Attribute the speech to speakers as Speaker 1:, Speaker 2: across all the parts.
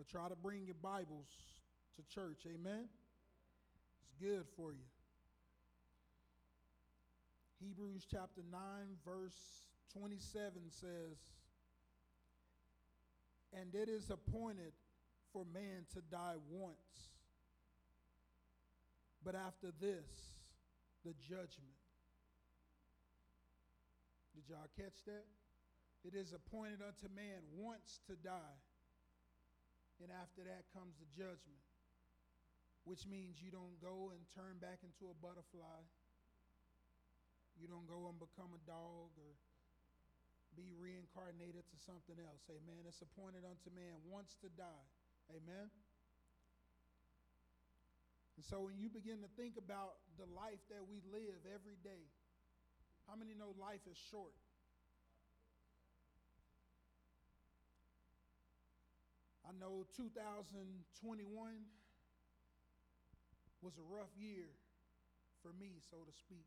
Speaker 1: But try to bring your Bibles to church. Amen. It's good for you. Hebrews chapter 9, verse 27 says, And it is appointed for man to die once, but after this, the judgment. Did y'all catch that? It is appointed unto man once to die, and after that comes the judgment, which means you don't go and turn back into a butterfly. You don't go and become a dog or be reincarnated to something else. Amen. It's appointed unto man once to die. Amen. And so when you begin to think about the life that we live every day, how many know life is short? I know 2021 was a rough year for me, so to speak.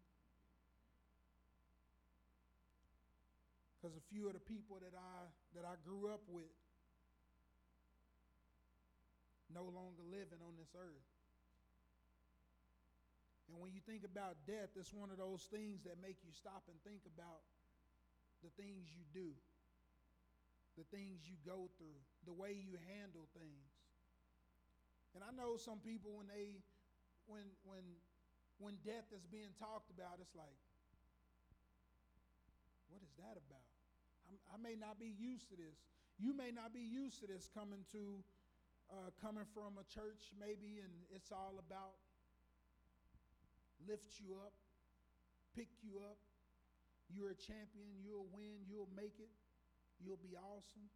Speaker 1: Because a few of the people that I that I grew up with no longer living on this earth. And when you think about death, it's one of those things that make you stop and think about the things you do, the things you go through, the way you handle things. And I know some people when they when when when death is being talked about, it's like, what is that about? I'm, i may not be used to this. You may not be used to this coming to uh, coming from a church maybe, and it's all about lift you up, pick you up. You're a champion. You'll win. You'll make it. You'll be awesome.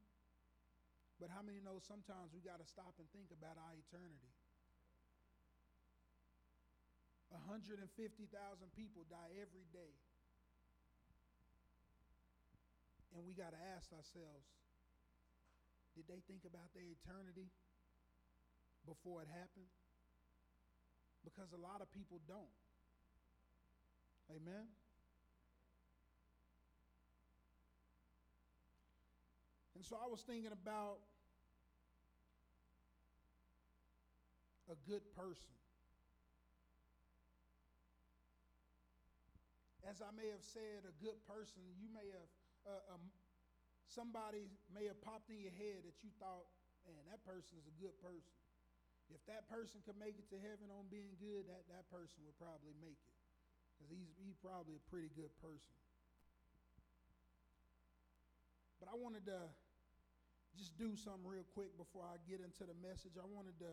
Speaker 1: But how many know sometimes we got to stop and think about our eternity? 150,000 people die every day. And we got to ask ourselves did they think about their eternity before it happened? Because a lot of people don't. Amen? And so I was thinking about a good person. As I may have said, a good person, you may have, uh, um, somebody may have popped in your head that you thought, man, that person is a good person. If that person could make it to heaven on being good, that, that person would probably make it. Because he's, he's probably a pretty good person. But I wanted to just do something real quick before I get into the message. I wanted to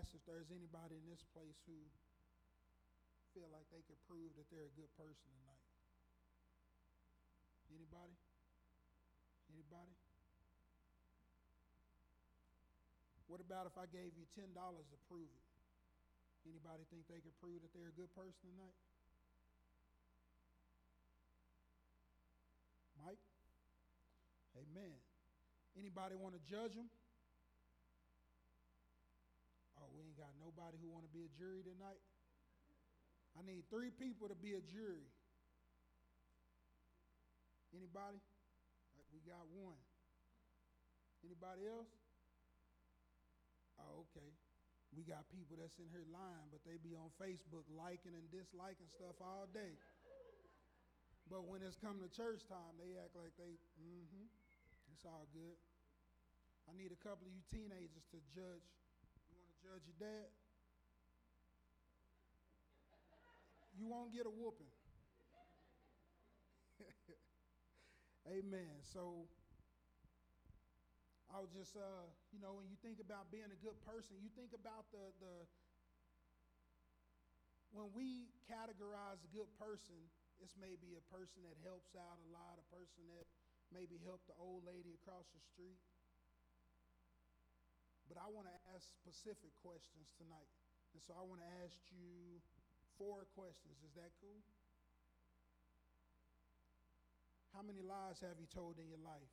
Speaker 1: ask if there's anybody in this place who feel like they could prove that they're a good person tonight. Anybody? Anybody? What about if I gave you ten dollars to prove it? Anybody think they could prove that they're a good person tonight? Mike? Amen. Anybody want to judge them? Oh, we ain't got nobody who want to be a jury tonight. I need three people to be a jury. Anybody? We got one. Anybody else? Oh, okay. We got people that's in here lying, but they be on Facebook liking and disliking stuff all day. But when it's come to church time, they act like they, mm-hmm, it's all good. I need a couple of you teenagers to judge. You want to judge your dad? You won't get a whooping. Amen. So I was just, uh, you know, when you think about being a good person, you think about the the when we categorize a good person, it's maybe a person that helps out a lot, a person that maybe help the old lady across the street. But I want to ask specific questions tonight. And so I want to ask you four questions. Is that cool? How many lies have you told in your life?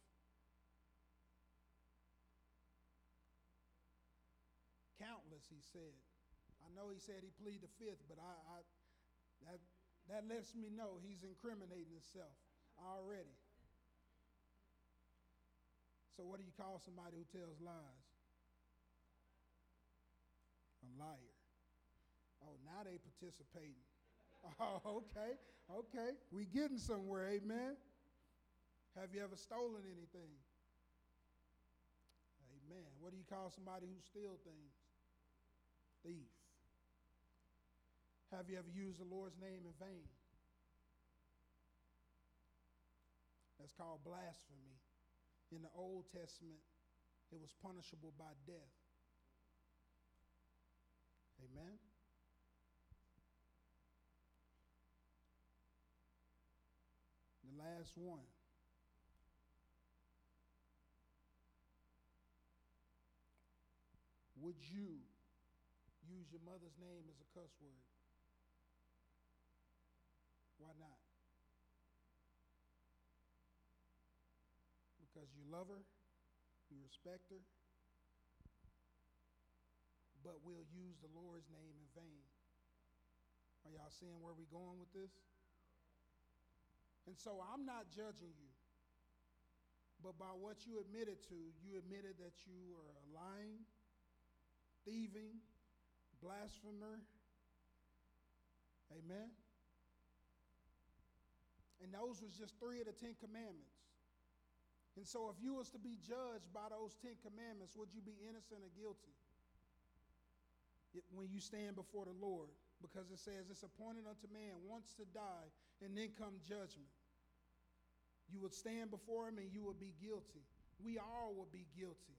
Speaker 1: Countless, he said. I know he said he pleaded the fifth, but I, I that that lets me know he's incriminating himself already. So, what do you call somebody who tells lies? A liar. Oh, now they participating. Oh, okay, okay. We getting somewhere, amen. Have you ever stolen anything? Amen. What do you call somebody who steals things? Thief. Have you ever used the Lord's name in vain? That's called blasphemy. In the Old Testament, it was punishable by death. Amen. The last one. Would you use your mother's name as a cuss word? Why not? Because you love her, you respect her, but we'll use the Lord's name in vain. Are y'all seeing where we're going with this? And so I'm not judging you. But by what you admitted to, you admitted that you were lying, thieving, blasphemer. Amen. And those was just three of the Ten Commandments. And so if you was to be judged by those Ten Commandments, would you be innocent or guilty? When you stand before the Lord, because it says it's appointed unto man once to die, and then come judgment. You would stand before him and you would be guilty. We all would be guilty.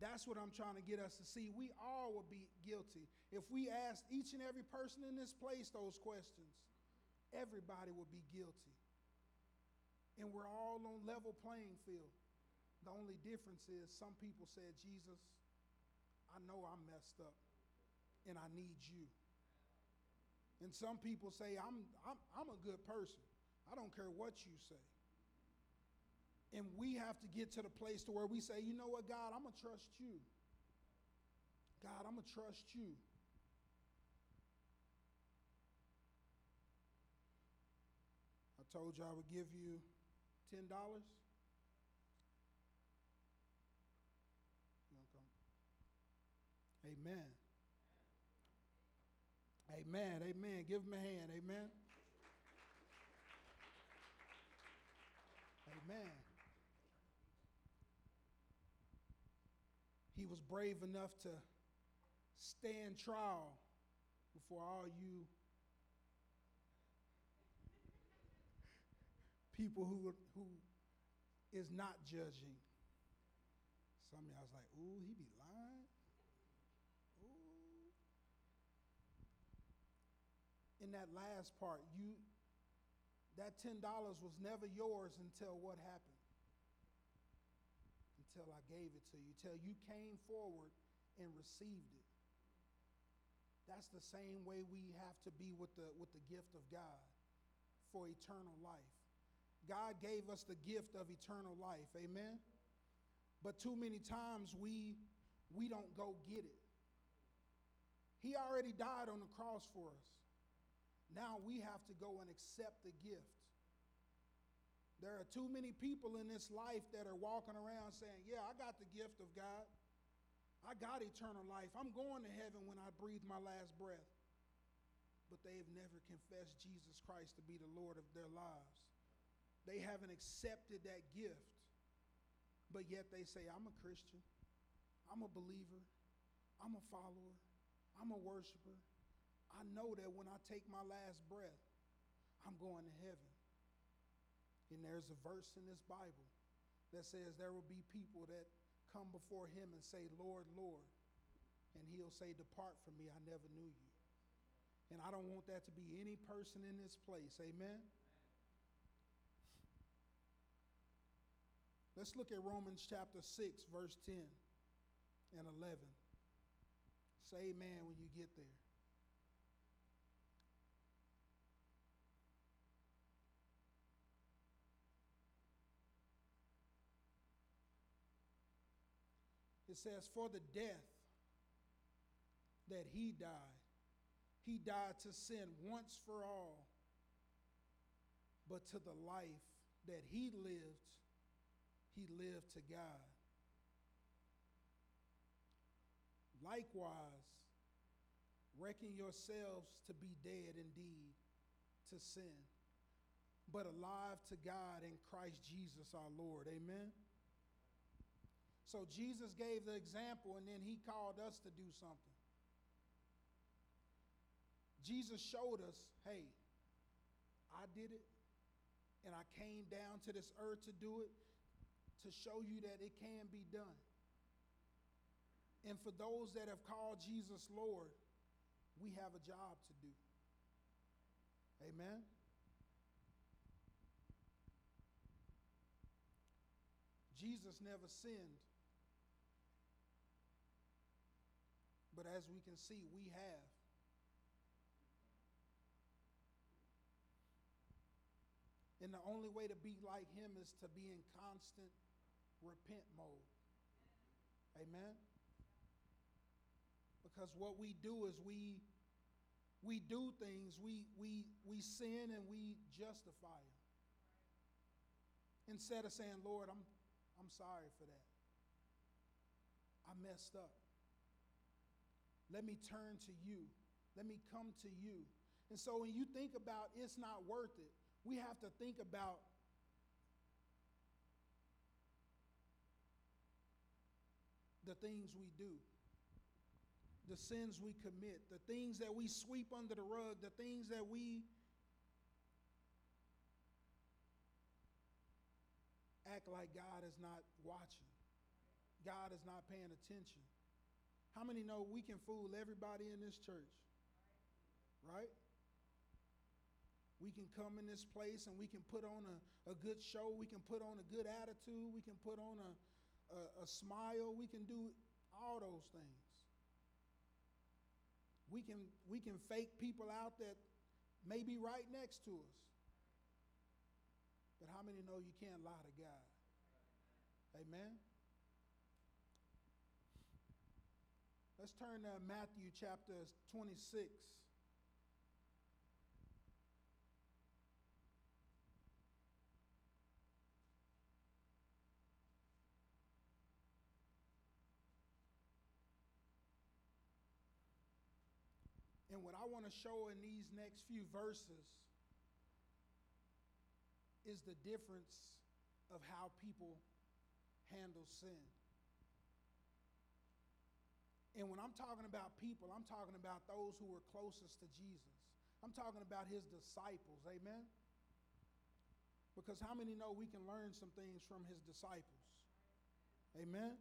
Speaker 1: That's what I'm trying to get us to see. We all would be guilty. If we asked each and every person in this place those questions, everybody would be guilty. And we're all on level playing field. The only difference is some people said, Jesus, I know I'm messed up and I need you. And some people say, I'm, I'm, I'm a good person. I don't care what you say. And we have to get to the place to where we say, you know what, God, I'm going to trust you. God, I'm going to trust you. I told you I would give you $10. Amen. Amen. Amen. Give him a hand. Amen. Amen. He was brave enough to stand trial before all you people who, who is not judging. Some of y'all was like, ooh, he be lying. Ooh. in that last part, you that $10 was never yours until what happened? Until I gave it to you, until you came forward and received it. That's the same way we have to be with the, with the gift of God for eternal life. God gave us the gift of eternal life, amen? But too many times we, we don't go get it. He already died on the cross for us. Now we have to go and accept the gift. There are too many people in this life that are walking around saying, Yeah, I got the gift of God. I got eternal life. I'm going to heaven when I breathe my last breath. But they have never confessed Jesus Christ to be the Lord of their lives. They haven't accepted that gift. But yet they say, I'm a Christian. I'm a believer. I'm a follower. I'm a worshiper. I know that when I take my last breath, I'm going to heaven. And there's a verse in this Bible that says there will be people that come before him and say, Lord, Lord. And he'll say, Depart from me, I never knew you. And I don't want that to be any person in this place. Amen? Let's look at Romans chapter 6, verse 10 and 11. Say amen when you get there. It says, For the death that he died, he died to sin once for all, but to the life that he lived, he lived to God. Likewise, reckon yourselves to be dead indeed to sin, but alive to God in Christ Jesus our Lord. Amen. So Jesus gave the example and then he called us to do something. Jesus showed us, hey, I did it and I came down to this earth to do it to show you that it can be done. And for those that have called Jesus Lord, we have a job to do. Amen. Jesus never sinned. But as we can see, we have. And the only way to be like him is to be in constant repent mode. Amen. Because what we do is we we do things, we we we sin and we justify them. Instead of saying, Lord, I'm I'm sorry for that. I messed up. Let me turn to you. Let me come to you. And so when you think about it's not worth it, we have to think about the things we do, the sins we commit, the things that we sweep under the rug, the things that we act like God is not watching, God is not paying attention. How many know we can fool everybody in this church? Right? We can come in this place and we can put on a, a good show. We can put on a good attitude. We can put on a, a, a smile. We can do all those things. We can, we can fake people out that may be right next to us. But how many know you can't lie to God? Amen. Let's turn to Matthew chapter 26. What I want to show in these next few verses is the difference of how people handle sin. And when I'm talking about people, I'm talking about those who were closest to Jesus. I'm talking about his disciples. Amen? Because how many know we can learn some things from his disciples? Amen?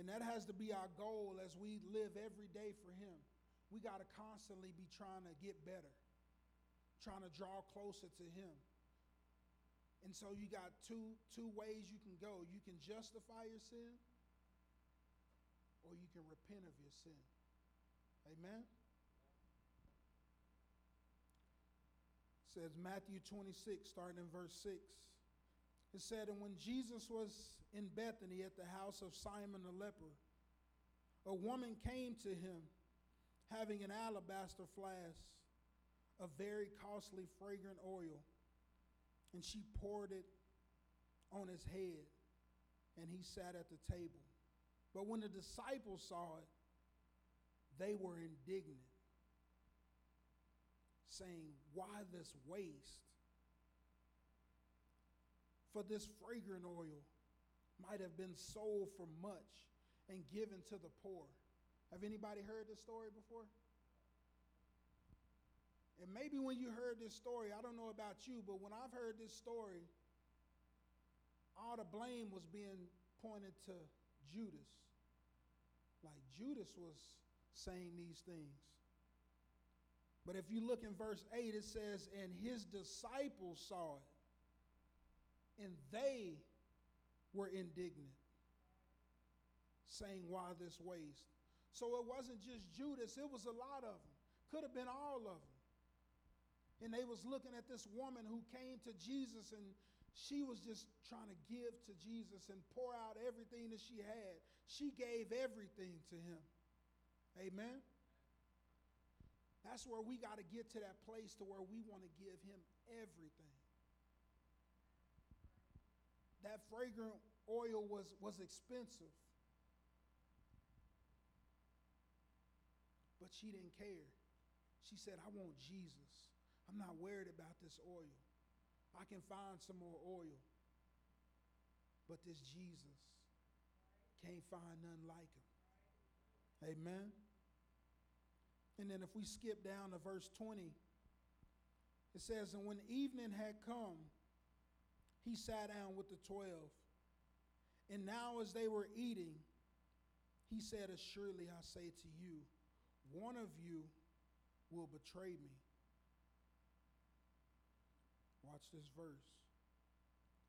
Speaker 1: And that has to be our goal as we live every day for him we got to constantly be trying to get better, trying to draw closer to Him. And so you got two, two ways you can go. You can justify your sin, or you can repent of your sin. Amen? It says Matthew 26, starting in verse 6. It said, And when Jesus was in Bethany at the house of Simon the leper, a woman came to him having an alabaster flask of very costly fragrant oil. And she poured it on his head, and he sat at the table. But when the disciples saw it, they were indignant, saying, Why this waste? For this fragrant oil might have been sold for much and given to the poor. Have anybody heard this story before? And maybe when you heard this story, I don't know about you, but when I've heard this story, all the blame was being pointed to Judas. Like Judas was saying these things. But if you look in verse 8, it says, And his disciples saw it, and they were indignant, saying, Why this waste? So it wasn't just Judas, it was a lot of them. Could have been all of them. And they was looking at this woman who came to Jesus and she was just trying to give to Jesus and pour out everything that she had. She gave everything to him. Amen. That's where we got to get to that place to where we want to give him everything. That fragrant oil was, was expensive. But she didn't care. She said, I want Jesus. I'm not worried about this oil. I can find some more oil. But this Jesus can't find none like him. Amen. And then if we skip down to verse 20, it says, And when evening had come, he sat down with the twelve. And now, as they were eating, he said, Assuredly I say to you, one of you will betray me. Watch this verse.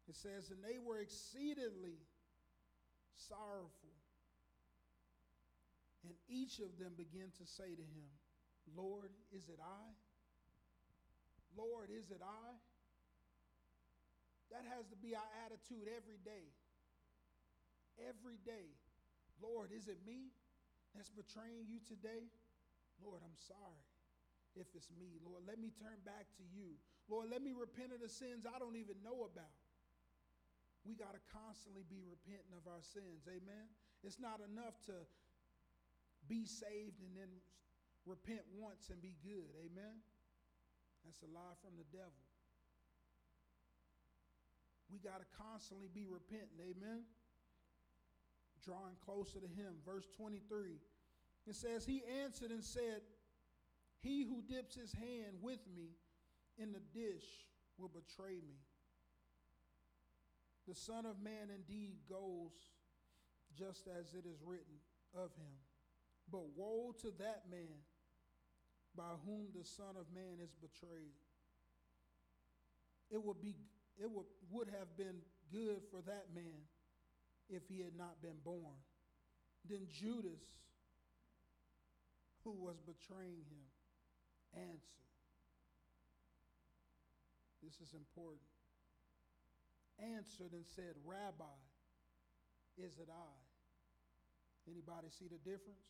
Speaker 1: It says, And they were exceedingly sorrowful. And each of them began to say to him, Lord, is it I? Lord, is it I? That has to be our attitude every day. Every day. Lord, is it me that's betraying you today? Lord, I'm sorry if it's me. Lord, let me turn back to you. Lord, let me repent of the sins I don't even know about. We got to constantly be repenting of our sins. Amen. It's not enough to be saved and then repent once and be good. Amen. That's a lie from the devil. We got to constantly be repenting. Amen. Drawing closer to him. Verse 23. It says, He answered and said, He who dips his hand with me in the dish will betray me. The Son of Man indeed goes just as it is written of him. But woe to that man by whom the Son of Man is betrayed. It would be it would, would have been good for that man if he had not been born. Then Judas, who was betraying him, answered. This is important. Answered and said, Rabbi, is it I? Anybody see the difference?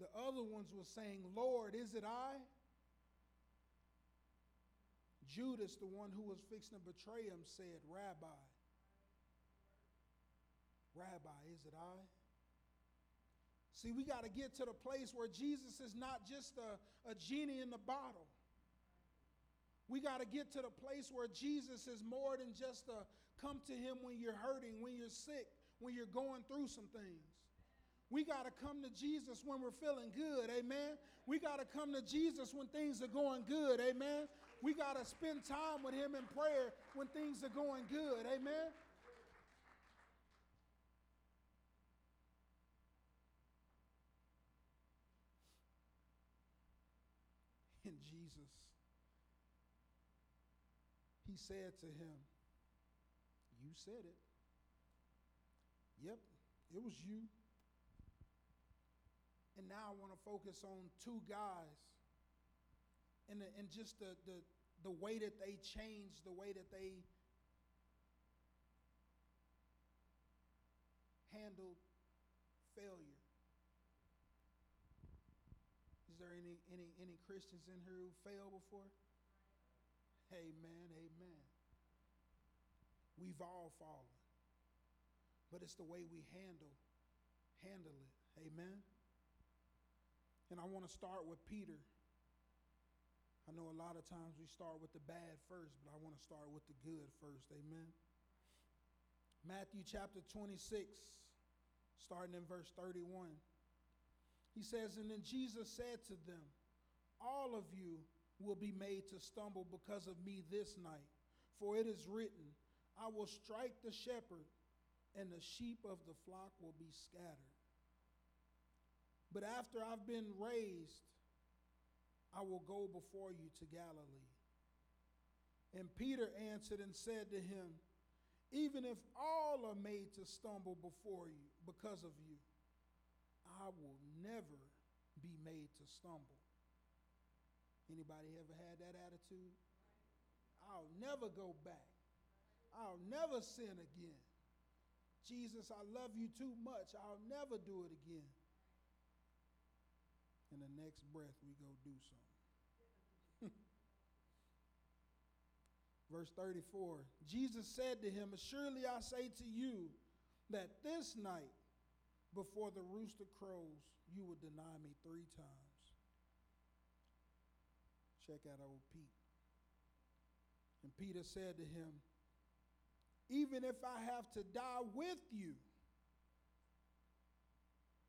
Speaker 1: The other ones were saying, Lord, is it I? Judas, the one who was fixing to betray him, said, Rabbi, Rabbi, is it I? See, we got to get to the place where Jesus is not just a, a genie in the bottle. We got to get to the place where Jesus is more than just a come to him when you're hurting, when you're sick, when you're going through some things. We got to come to Jesus when we're feeling good, amen. We got to come to Jesus when things are going good, amen. We got to spend time with him in prayer when things are going good, amen. And Jesus, he said to him, You said it. Yep, it was you. And now I want to focus on two guys and, the, and just the, the, the way that they changed, the way that they handled failure. Is there any, any, any Christians in here who failed before? Amen, amen. We've all fallen. But it's the way we handle, handle it. Amen. And I want to start with Peter. I know a lot of times we start with the bad first, but I want to start with the good first. Amen. Matthew chapter 26, starting in verse 31. He says, And then Jesus said to them, All of you will be made to stumble because of me this night. For it is written, I will strike the shepherd, and the sheep of the flock will be scattered. But after I've been raised, I will go before you to Galilee. And Peter answered and said to him, Even if all are made to stumble before you because of you, I will never be made to stumble. Anybody ever had that attitude? I'll never go back. I'll never sin again. Jesus, I love you too much. I'll never do it again in the next breath we go do something. Verse 34 Jesus said to him, Surely I say to you that this night, before the rooster crows, you will deny me three times. Check out old Pete. And Peter said to him, Even if I have to die with you,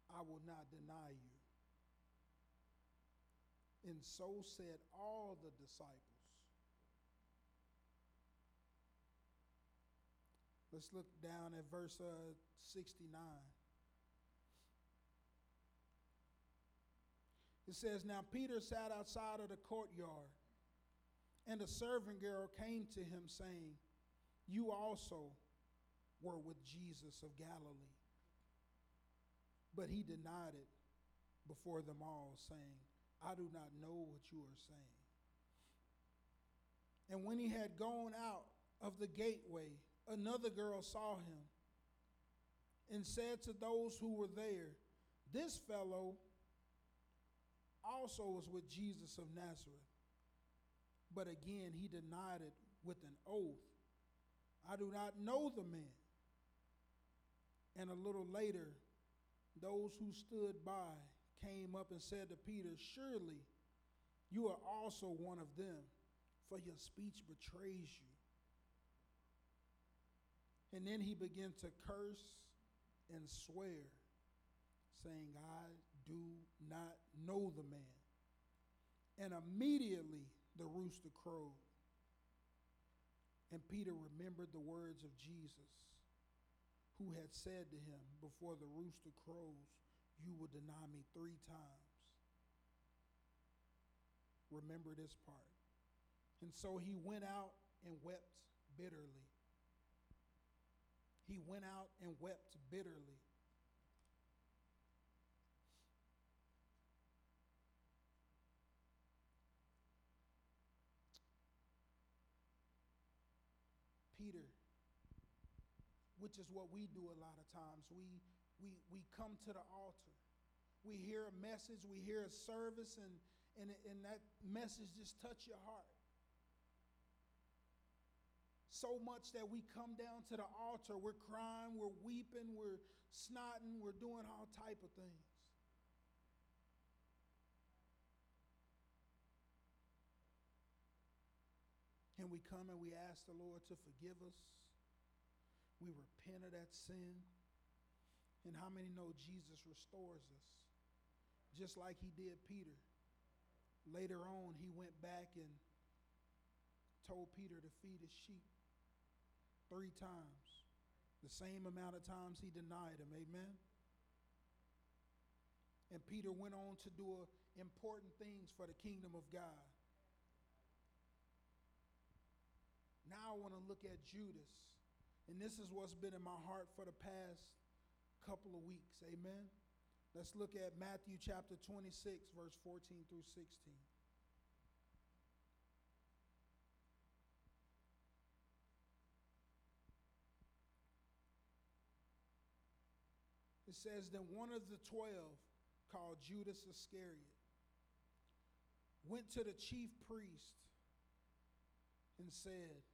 Speaker 1: I will not deny you. And so said all the disciples. Let's look down at verse uh, 69. It says, Now Peter sat outside of the courtyard, and a servant girl came to him, saying, You also were with Jesus of Galilee. But he denied it before them all, saying, I do not know what you are saying. And when he had gone out of the gateway, another girl saw him and said to those who were there, This fellow also was with Jesus of Nazareth. But again, he denied it with an oath I do not know the man. And a little later, those who stood by came up and said to Peter, Surely you are also one of them, for your speech betrays you. And then he began to curse and swear, saying, I do not know the man. And immediately the rooster crowed. And Peter remembered the words of Jesus, who had said to him, Before the rooster crows, you will deny me three times. Remember this part. And so he went out and wept bitterly. He went out and wept bitterly. Peter, which is what we do a lot of times. We, we, we come to the altar. We hear a message, we hear a service, and, and, and that message just touch your heart. So much that we come down to the altar, we're crying, we're weeping, we're snotting, we're doing all type of things. And we come and we ask the Lord to forgive us. We repent of that sin. And how many know Jesus restores us? Just like he did Peter. Later on, he went back and told Peter to feed his sheep three times. The same amount of times he denied him. Amen. And Peter went on to do important things for the kingdom of God. Now I want to look at Judas. And this is what's been in my heart for the past couple of weeks. Amen. Let's look at Matthew chapter 26, verse 14 through 16. It says, Then one of the twelve, called Judas Iscariot, went to the chief priest and said,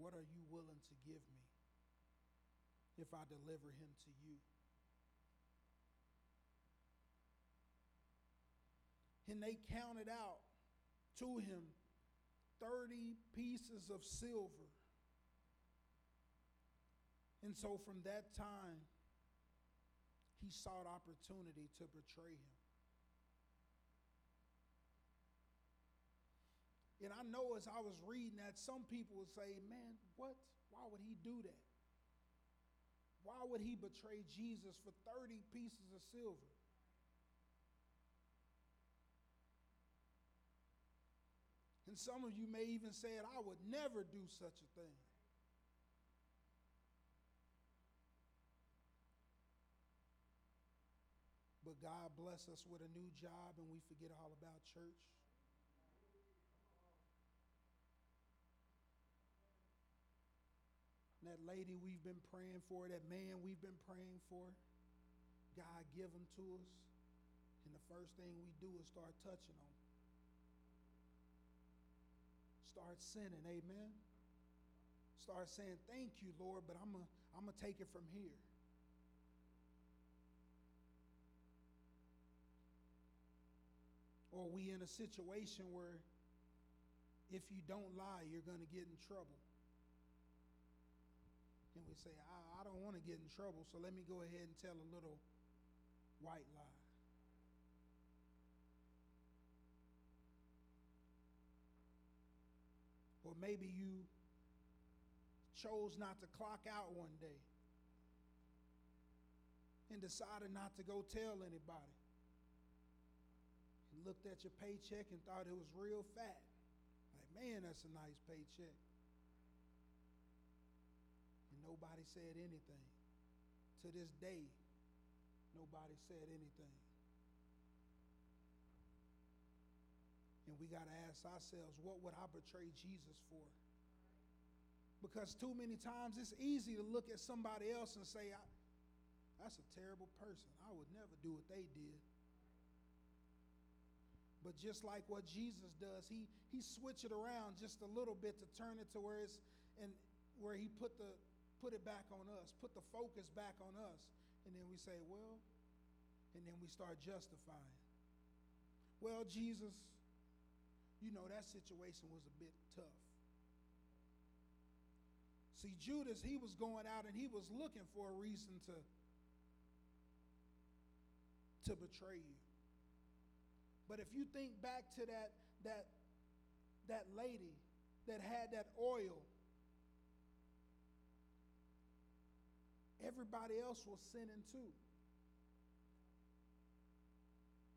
Speaker 1: What are you willing to give me if I deliver him to you? And they counted out to him 30 pieces of silver. And so from that time, he sought opportunity to betray him. And I know as I was reading that, some people would say, man, what? Why would he do that? Why would he betray Jesus for 30 pieces of silver? And some of you may even say, I would never do such a thing. But God bless us with a new job and we forget all about church. That lady we've been praying for, that man we've been praying for, God give them to us. And the first thing we do is start touching them. start sinning. Amen. Start saying, Thank you, Lord, but I'm going I'm to take it from here. Or we in a situation where if you don't lie, you're going to get in trouble. And we say, I, I don't want to get in trouble, so let me go ahead and tell a little white lie. Or maybe you chose not to clock out one day and decided not to go tell anybody. You looked at your paycheck and thought it was real fat. Like, man, that's a nice paycheck. Nobody said anything. To this day, nobody said anything. And we got to ask ourselves, what would I betray Jesus for? Because too many times it's easy to look at somebody else and say, that's a terrible person. I would never do what they did. But just like what Jesus does, he, he switch it around just a little bit to turn it to where it's and where he put the put it back on us, put the focus back on us. And then we say, well, and then we start justifying. Well, Jesus, you know, that situation was a bit tough. See, Judas, he was going out and he was looking for a reason to, to betray you. But if you think back to that, that, that lady that had that oil, everybody else was sinning too.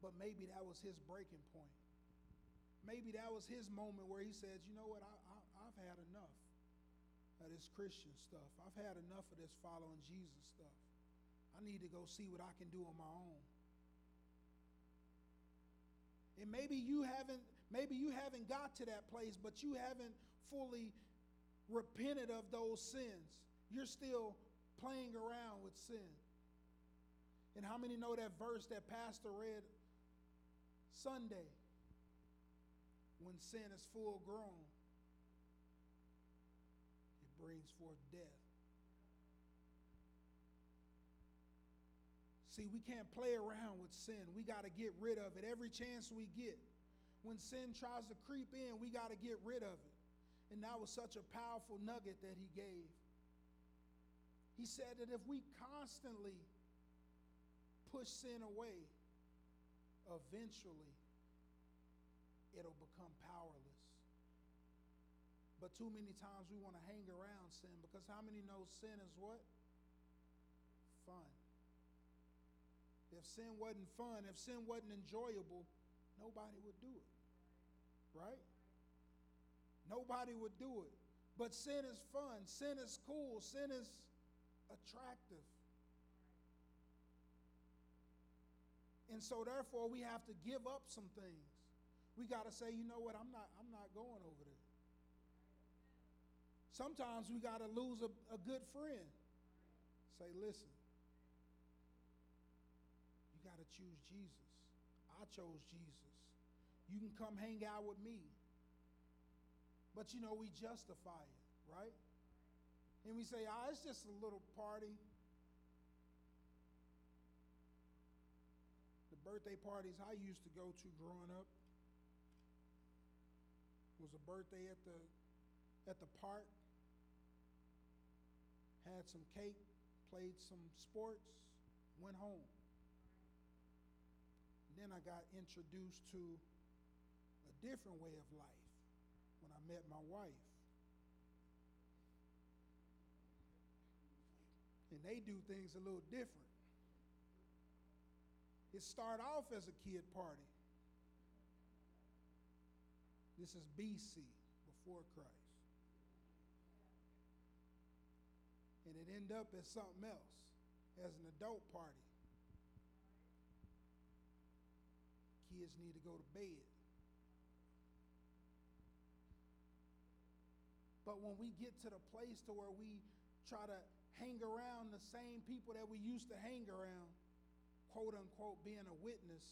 Speaker 1: But maybe that was his breaking point maybe that was his moment where he says, you know what, I, I, I've had enough of this Christian stuff. I've had enough of this following Jesus stuff. I need to go see what I can do on my own. And maybe you haven't maybe you haven't got to that place, but you haven't fully repented of those sins. You're still playing around with sin. And how many know that verse that Pastor read Sunday? when sin is full grown, it brings forth death. See, we can't play around with sin. We got to get rid of it every chance we get. When sin tries to creep in, we got to get rid of it. And that was such a powerful nugget that he gave. He said that if we constantly push sin away, eventually it'll become powerless. But too many times we want to hang around sin because how many know sin is what? Fun. If sin wasn't fun, if sin wasn't enjoyable, nobody would do it. Right? Nobody would do it. But sin is fun. Sin is cool. Sin is attractive. And so therefore we have to give up some things we got to say, you know what, I'm not, I'm not going over there. Sometimes we got to lose a, a good friend. Say, listen, you got to choose Jesus. I chose Jesus. You can come hang out with me. But you know, we justify it, right? And we say, ah, it's just a little party. The birthday parties I used to go to growing up, was a birthday at the at the park. Had some cake, played some sports, went home. then I got introduced to a different way of life when I met my wife. And they do things a little different. It started off as a kid party. This is BC, before Christ. And it ended up as something else, as an adult party. Kids need to go to bed. But when we get to the place to where we try to hang around the same people that we used to hang around, quote unquote, being a witness,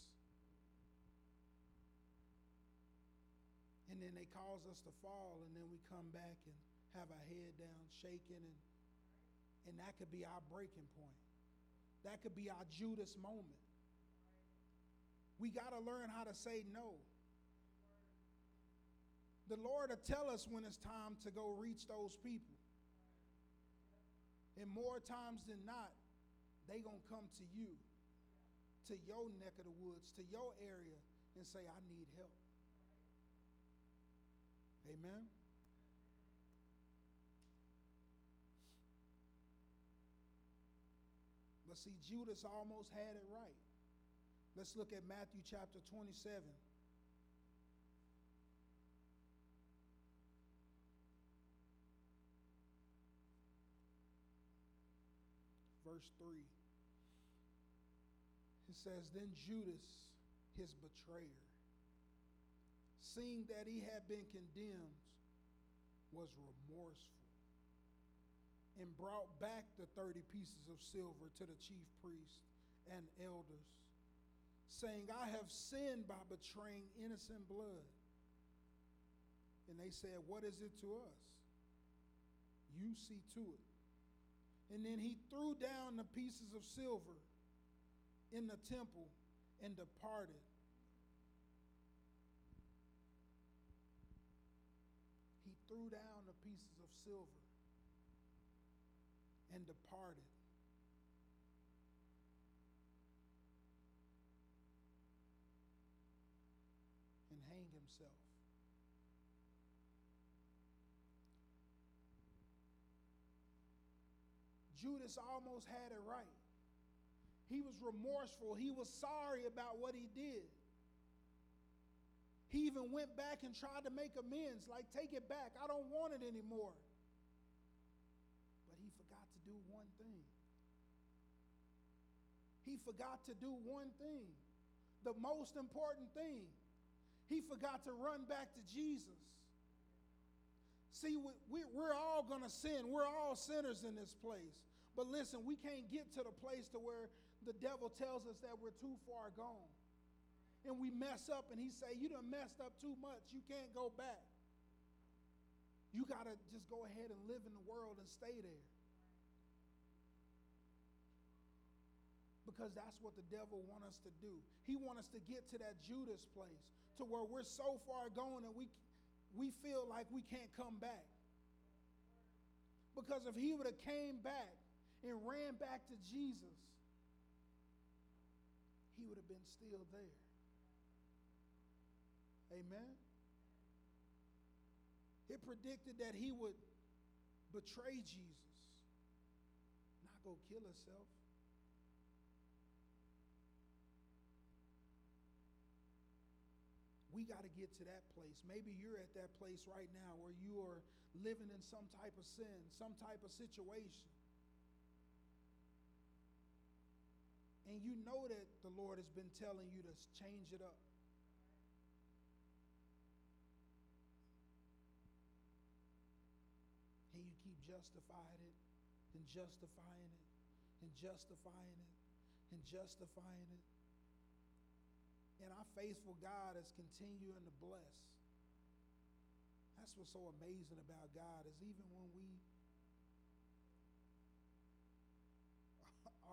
Speaker 1: And then they cause us to fall, and then we come back and have our head down, shaking, and, and that could be our breaking point. That could be our Judas moment. We got to learn how to say no. The Lord will tell us when it's time to go reach those people. And more times than not, they to come to you, to your neck of the woods, to your area, and say, I need help. Amen. But see, Judas almost had it right. Let's look at Matthew chapter 27. Verse 3. It says, Then Judas, his betrayer, seeing that he had been condemned, was remorseful and brought back the 30 pieces of silver to the chief priests and elders, saying, I have sinned by betraying innocent blood. And they said, What is it to us? You see to it. And then he threw down the pieces of silver in the temple and departed. He threw down the pieces of silver and departed. And hanged himself. Judas almost had it right. He was remorseful. He was sorry about what he did. He even went back and tried to make amends, like, take it back. I don't want it anymore. But he forgot to do one thing. He forgot to do one thing, the most important thing. He forgot to run back to Jesus. See, we, are all going to sin. We're all sinners in this place. But listen, we can't get to the place to where the devil tells us that we're too far gone. And we mess up and he say, you done messed up too much. You can't go back. You got to just go ahead and live in the world and stay there. Because that's what the devil want us to do. He want us to get to that Judas place to where we're so far gone and we we feel like we can't come back. Because if he would have came back and ran back to Jesus, he would have been still there. Amen. It predicted that he would betray Jesus, not go kill himself. We got to get to that place. Maybe you're at that place right now where you are living in some type of sin, some type of situation. And you know that the Lord has been telling you to change it up. And you keep justifying it and justifying it and justifying it and justifying it. And our faithful God is continuing to bless. That's what's so amazing about God is even when we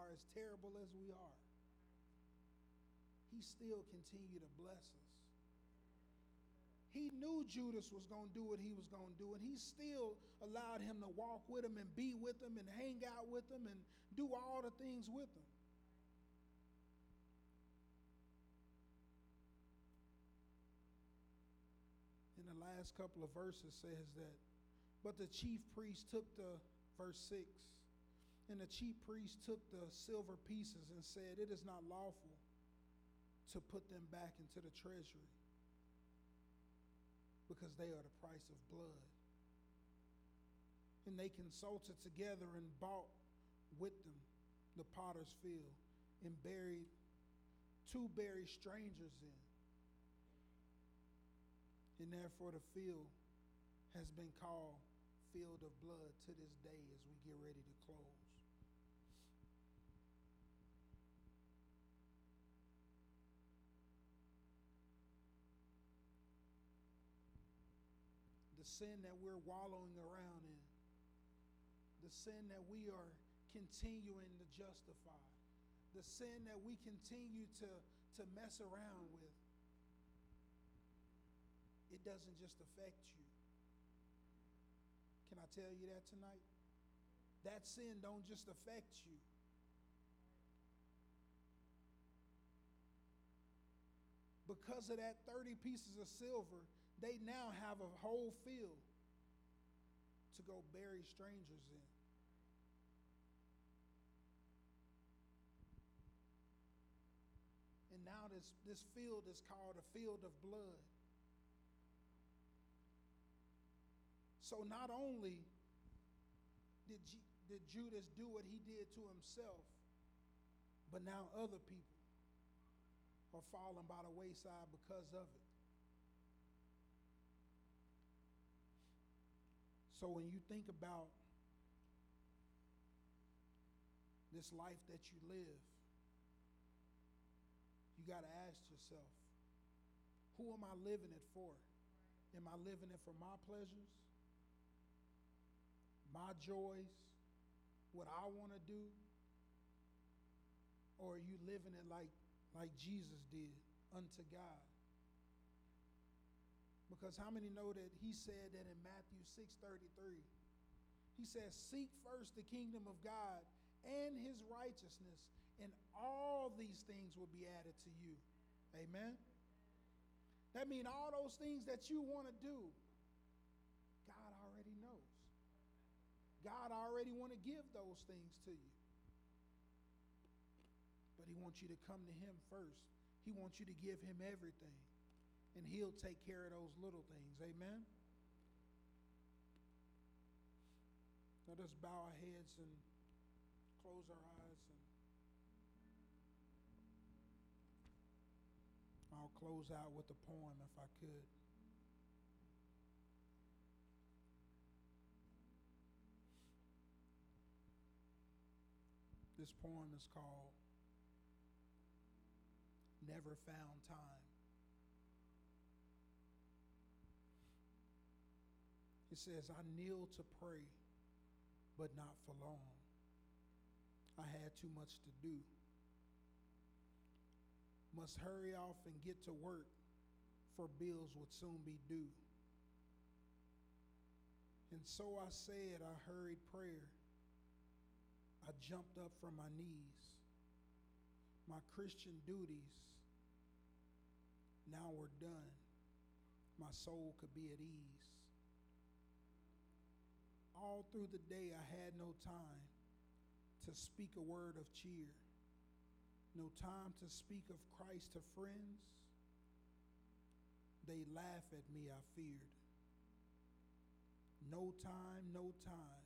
Speaker 1: are as terrible as we are, He still continued to bless us. He knew Judas was going to do what he was going to do, and he still allowed him to walk with him and be with him and hang out with him and do all the things with him. In the last couple of verses says that, but the chief priest took the, verse 6, and the chief priest took the silver pieces and said, It is not lawful to put them back into the treasury because they are the price of blood. And they consulted together and bought with them the potter's field and buried two buried strangers in and therefore, the field has been called Field of Blood to this day as we get ready to close. Sin that we're wallowing around in, the sin that we are continuing to justify, the sin that we continue to, to mess around with, it doesn't just affect you. Can I tell you that tonight? That sin don't just affect you. Because of that 30 pieces of silver, they now have a whole field to go bury strangers in. And now this, this field is called a field of blood. So not only did, G, did Judas do what he did to himself, but now other people are falling by the wayside because of it. So when you think about this life that you live, you got to ask yourself, who am I living it for? Am I living it for my pleasures, my joys, what I want to do? Or are you living it like, like Jesus did unto God? Because how many know that he said that in Matthew 6:33? He says, "Seek first the kingdom of God and his righteousness, and all these things will be added to you." Amen. That means all those things that you want to do, God already knows. God already want to give those things to you. But he wants you to come to him first. He wants you to give him everything and He'll take care of those little things. Amen? Let us bow our heads and close our eyes. And I'll close out with a poem if I could. This poem is called Never Found Time. It says, I kneel to pray, but not for long. I had too much to do. Must hurry off and get to work, for bills would soon be due. And so I said, I hurried prayer. I jumped up from my knees. My Christian duties now were done. My soul could be at ease all through the day, I had no time to speak a word of cheer, no time to speak of Christ to friends. They laugh at me, I feared. No time, no time,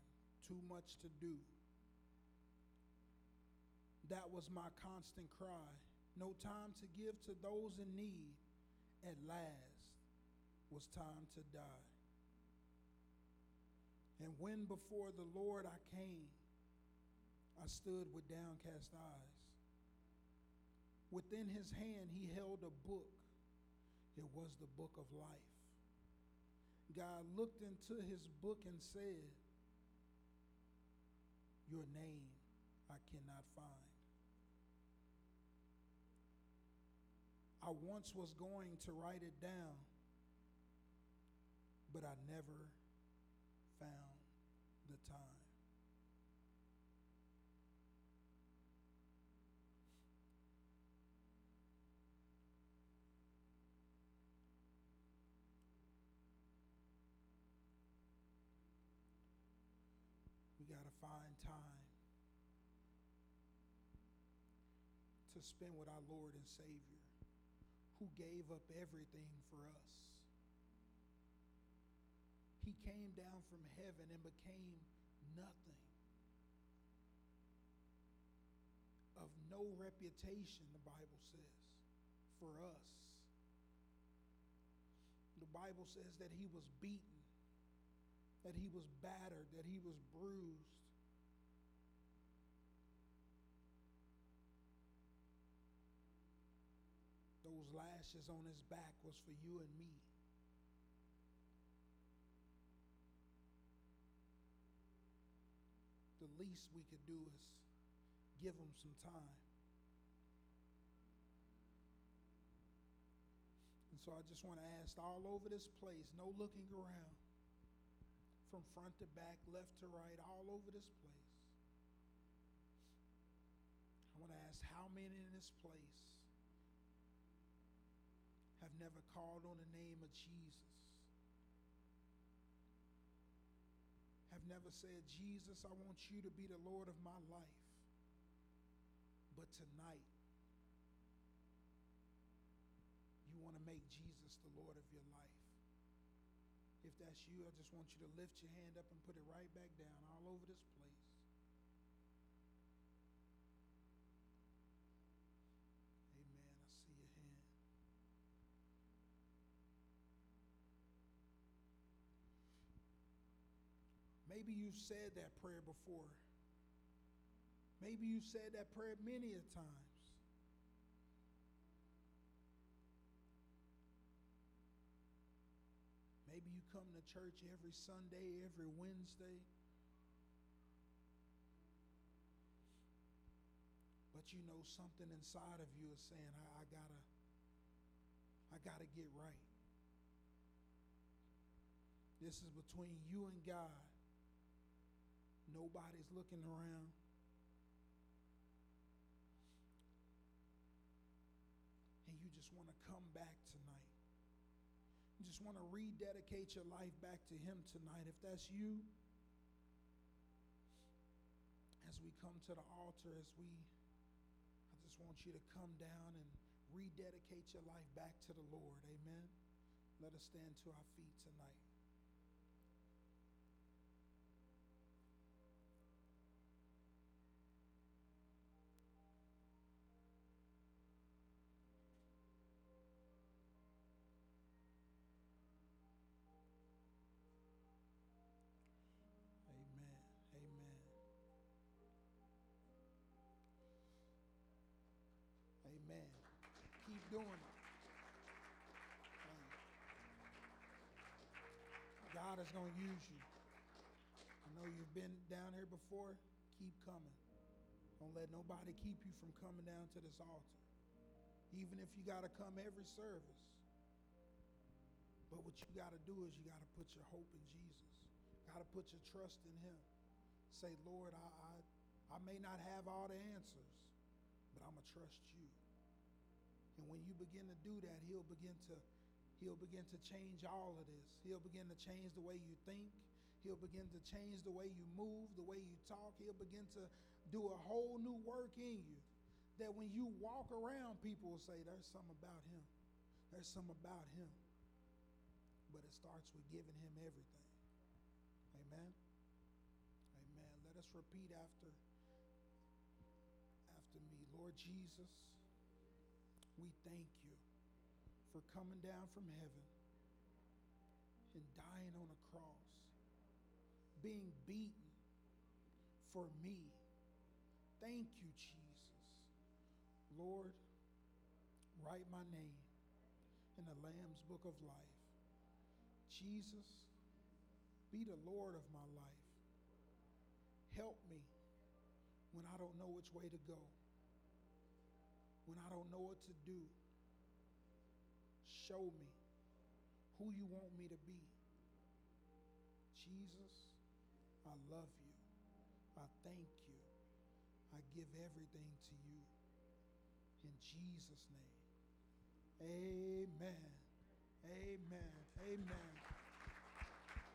Speaker 1: too much to do. That was my constant cry. No time to give to those in need. At last was time to die. And when before the Lord I came, I stood with downcast eyes. Within his hand, he held a book. It was the book of life. God looked into his book and said, Your name I cannot find. I once was going to write it down, but I never found the time. We got to find time to spend with our Lord and Savior who gave up everything for us. He came down from heaven and became nothing. Of no reputation, the Bible says, for us. The Bible says that he was beaten, that he was battered, that he was bruised. those lashes on his back was for you and me. The least we could do is give him some time. And so I just want to ask all over this place, no looking around, from front to back, left to right, all over this place. I want to ask how many in this place never called on the name of Jesus? Have never said, Jesus, I want you to be the Lord of my life. But tonight, you want to make Jesus the Lord of your life. If that's you, I just want you to lift your hand up and put it right back down all over this place. Maybe you've said that prayer before. Maybe you've said that prayer many a times. Maybe you come to church every Sunday, every Wednesday. But you know something inside of you is saying, I, I gotta, I gotta get right. This is between you and God. Nobody's looking around. And you just want to come back tonight. You just want to rededicate your life back to Him tonight. If that's you, as we come to the altar, as we, I just want you to come down and rededicate your life back to the Lord. Amen. Let us stand to our feet tonight. Doing it. Um, God is going to use you. I know you've been down here before. Keep coming. Don't let nobody keep you from coming down to this altar. Even if you got to come every service. But what you got to do is you got to put your hope in Jesus. Got to put your trust in Him. Say, Lord, I, I, I may not have all the answers, but I'm gonna trust you. And when you begin to do that, He'll begin to He'll begin to change all of this. He'll begin to change the way you think. He'll begin to change the way you move, the way you talk. He'll begin to do a whole new work in you. That when you walk around, people will say, There's something about him. There's something about him. But it starts with giving him everything. Amen. Amen. Let us repeat after after me. Lord Jesus, we thank you for coming down from heaven and dying on a cross, being beaten for me. Thank you, Jesus. Lord, write my name in the Lamb's book of life. Jesus, be the Lord of my life. Help me when I don't know which way to go, when I don't know what to do. Show me who you want me to be. Jesus, I love you. I thank you. I give everything to you. In Jesus' name. Amen. Amen. Amen.